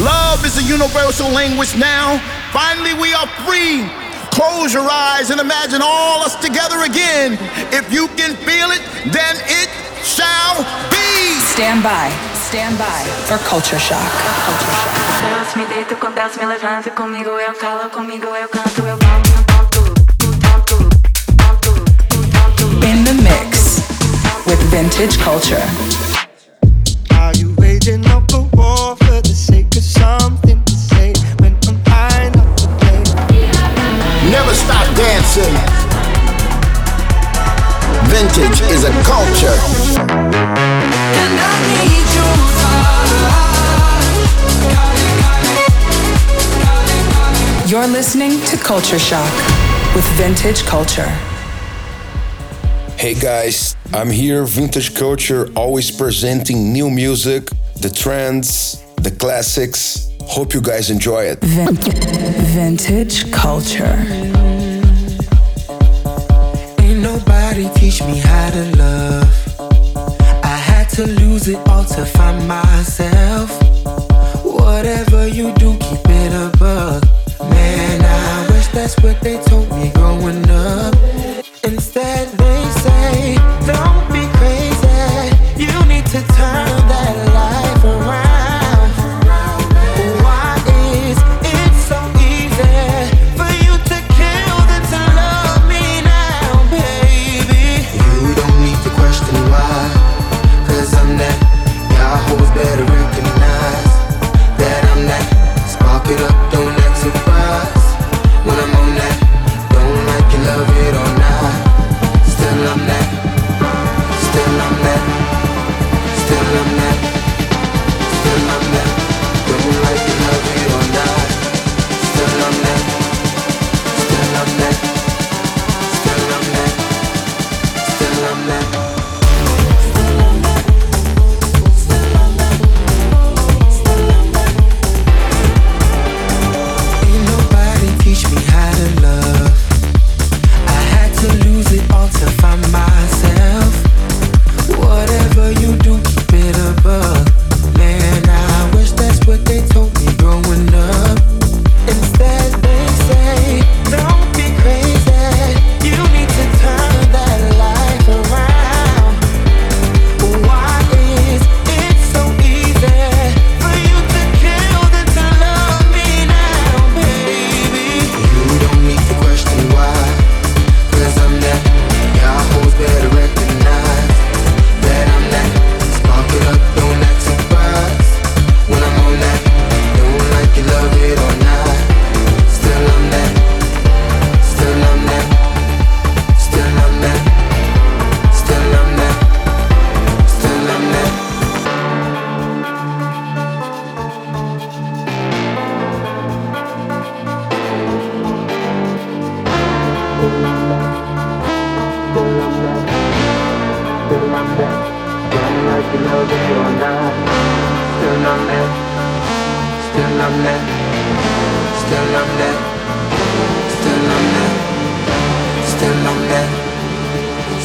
Love is a universal language now. Finally, we are free. Close your eyes and imagine all us together again. If you can feel it, then it shall be. Stand by. Stand by for culture shock. Culture shock. Deus me deito com Deus me levanta comigo eu calo comigo eu canto eu In the mix with vintage culture. Are you waging up a war for the sake of something to say when I'm high enough to play? Never stop dancing. Vintage is a culture. And I need you You're listening to Culture Shock with Vintage Culture. Hey guys, I'm here, Vintage Culture, always presenting new music, the trends, the classics. Hope you guys enjoy it. Vin- vintage Culture. Ain't nobody teach me how to love. I had to lose it all to find myself. Whatever you do, keep it above. Man, I wish that's what they told me growing up. Instead,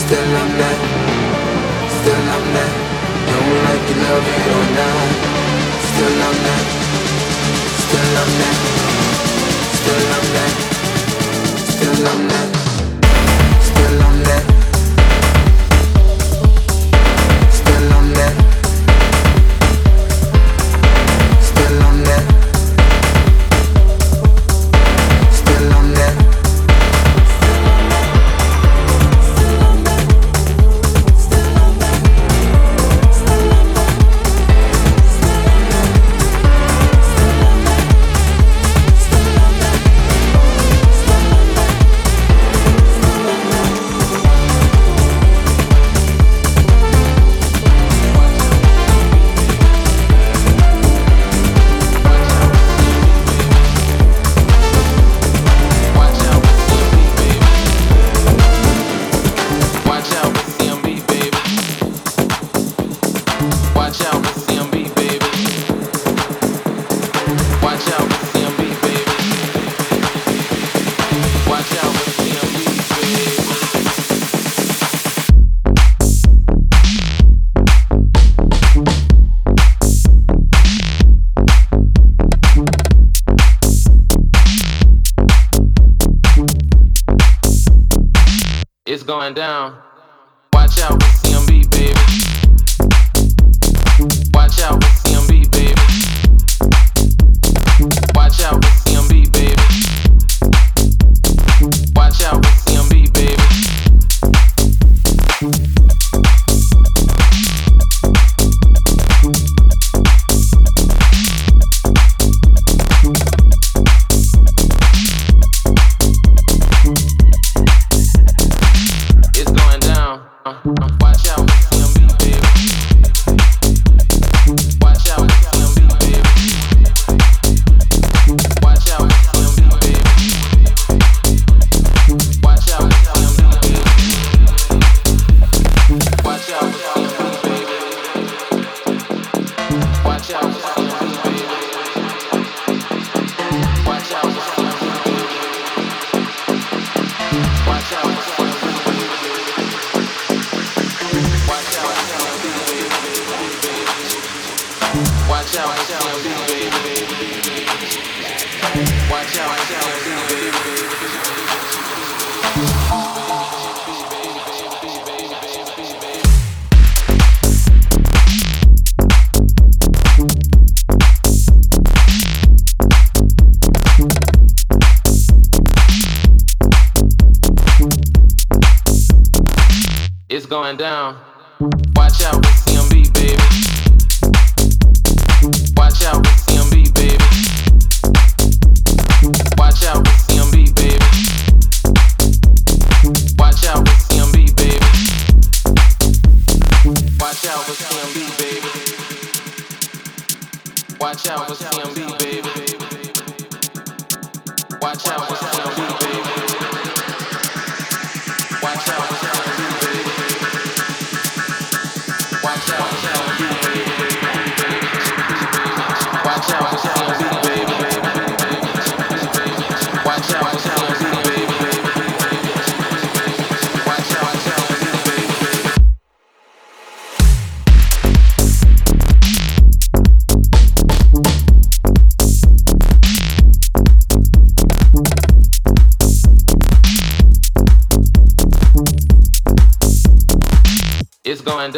Still I'm that. Still I'm that. Don't like you love it or not. Still I'm that. Still I'm that. Still I'm that. Still I'm that.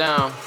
Down.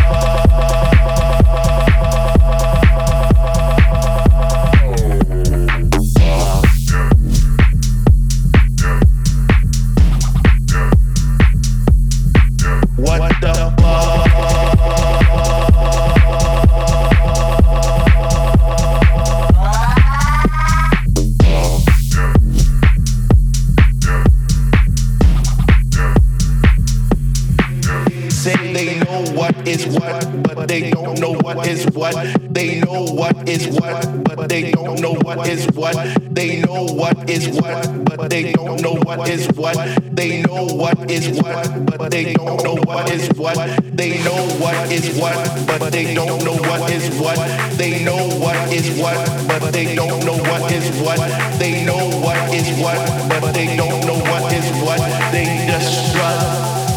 is what, but they don't know what is what. They know what is what, but they don't know what is what. They know what is what, but they don't know what is what. They know what is what, but they don't know what is what. They know what is what, but they don't know what is what. They know what is what, but they don't know what is what. They just strut.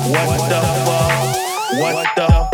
What the fuck? What the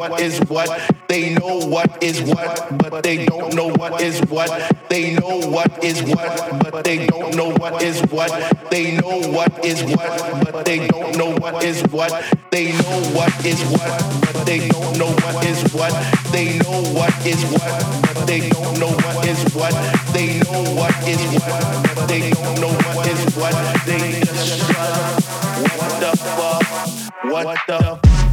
what is what. They know what is what, but they don't know what is what. They know what is what, but they don't know what is what. They know what is what, but they don't know what is what. They know what is what, but they don't know what is what. They know what is what, but they don't know what is what. They know what is what, but they don't know what is what. They just what the fuck? What the fuck?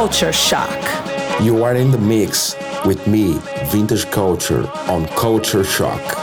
Culture Shock. You are in the mix with me, Vintage Culture, on Culture Shock.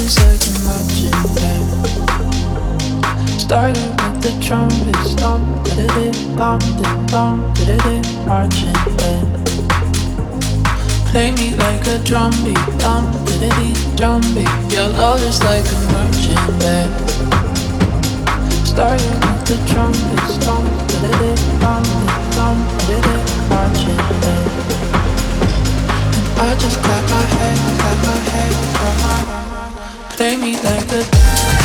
is like a marching band. With the trumpets, marching band. Play me like a. Your love is like a marching band. With the trumpets, marching band. I just clap my hands, clap my hands, clap my head take me like the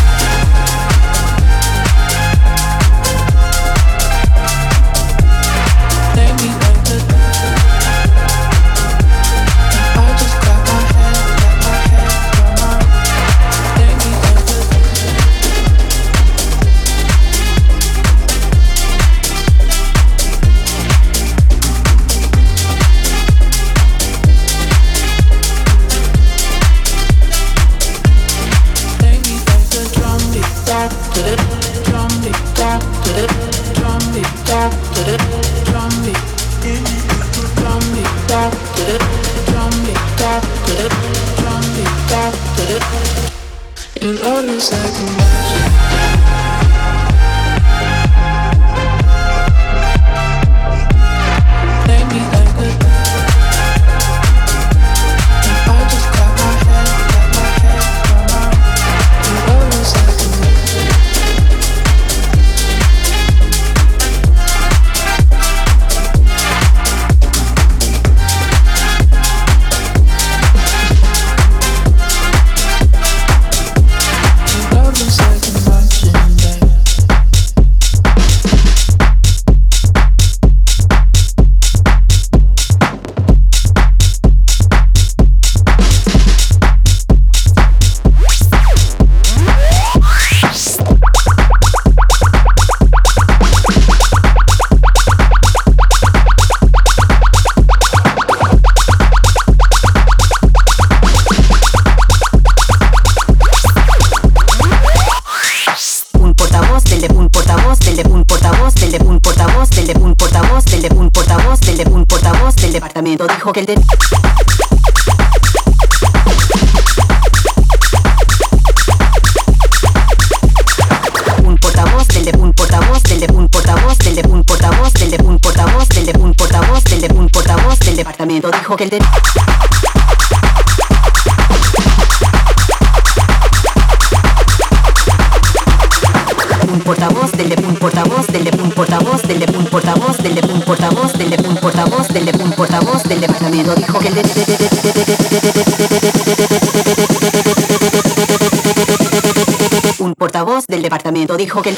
dijo que el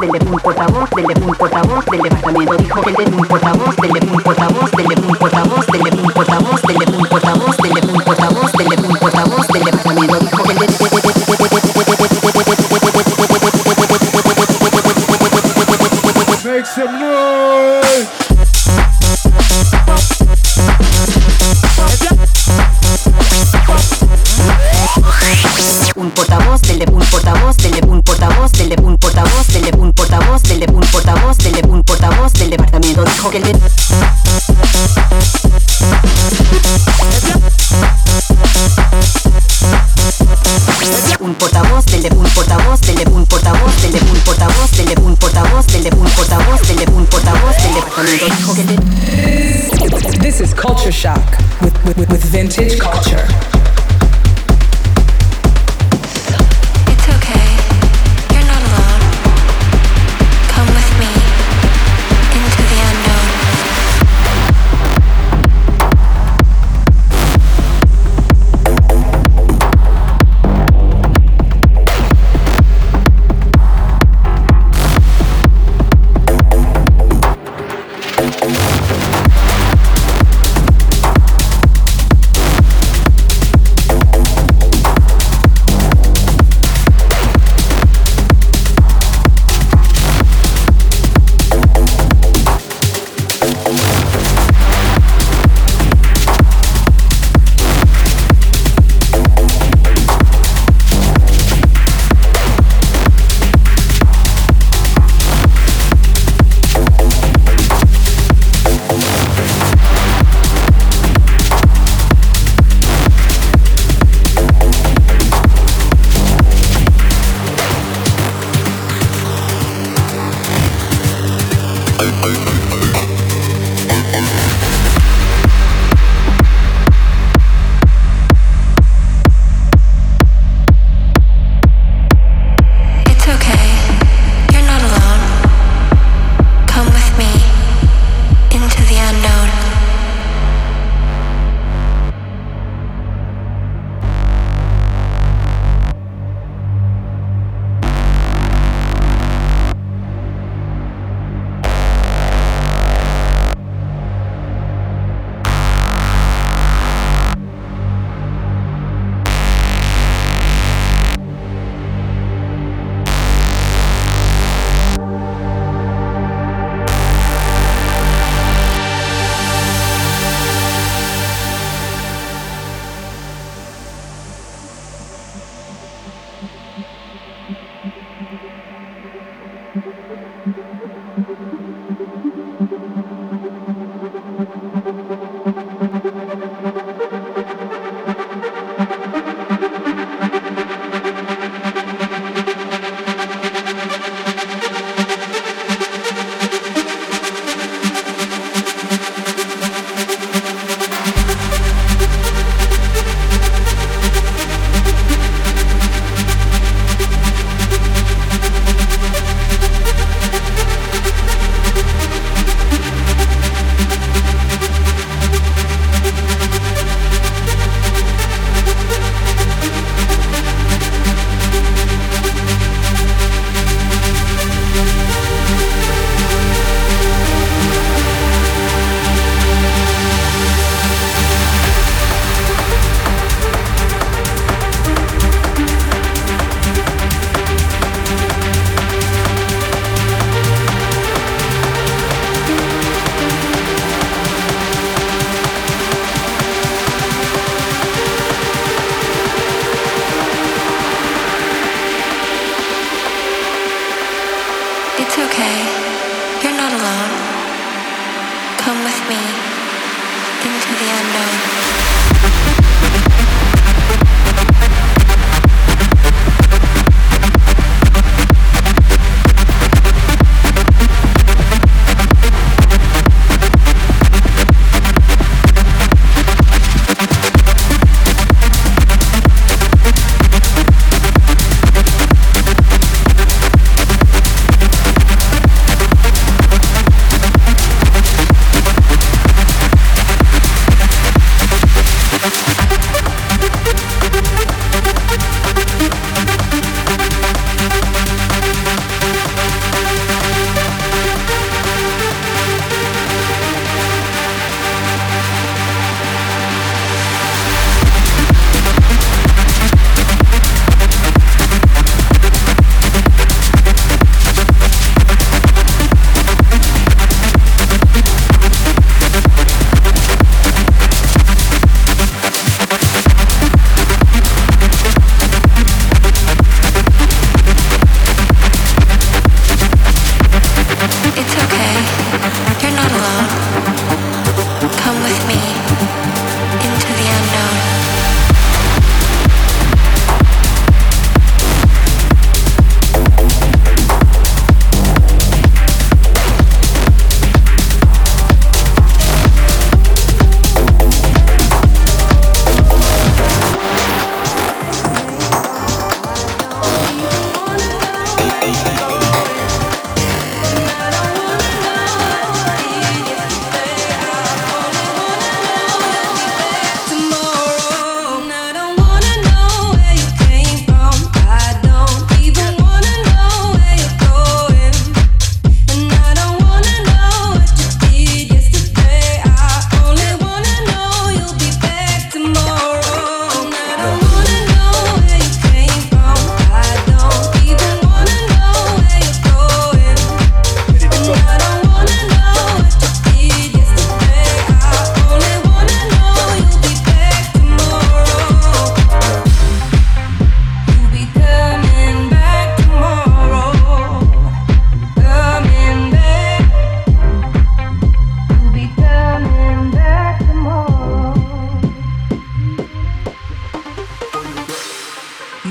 del de un portavoz del portavoz del portavoz del departamento dijo que el de un portavoz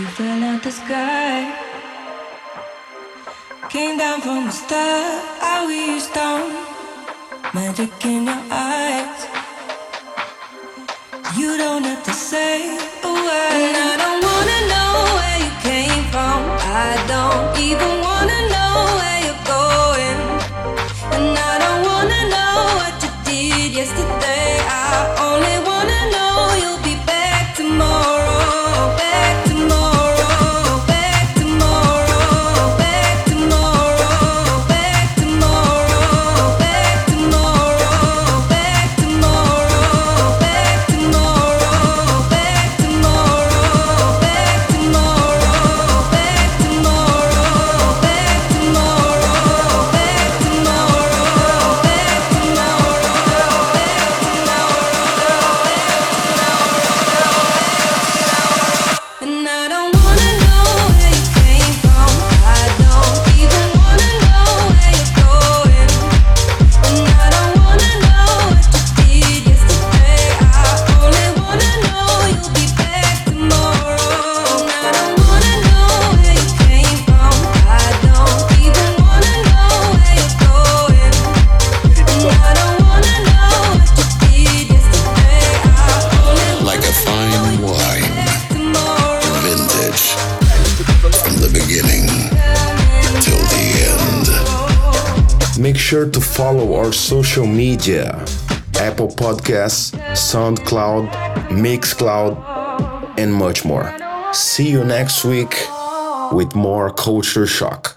fell out the sky. Came down from the star, i wish down magic in your eyes. You don't have to say a word. And I don't wanna know where you came from. I don't even wanna know where you're going. And I don't wanna know what you did yesterday. I only wanna know you'll be back tomorrow. Back. Sure to follow our social media Apple Podcasts, SoundCloud, Mixcloud, and much more. See you next week with more Culture Shock.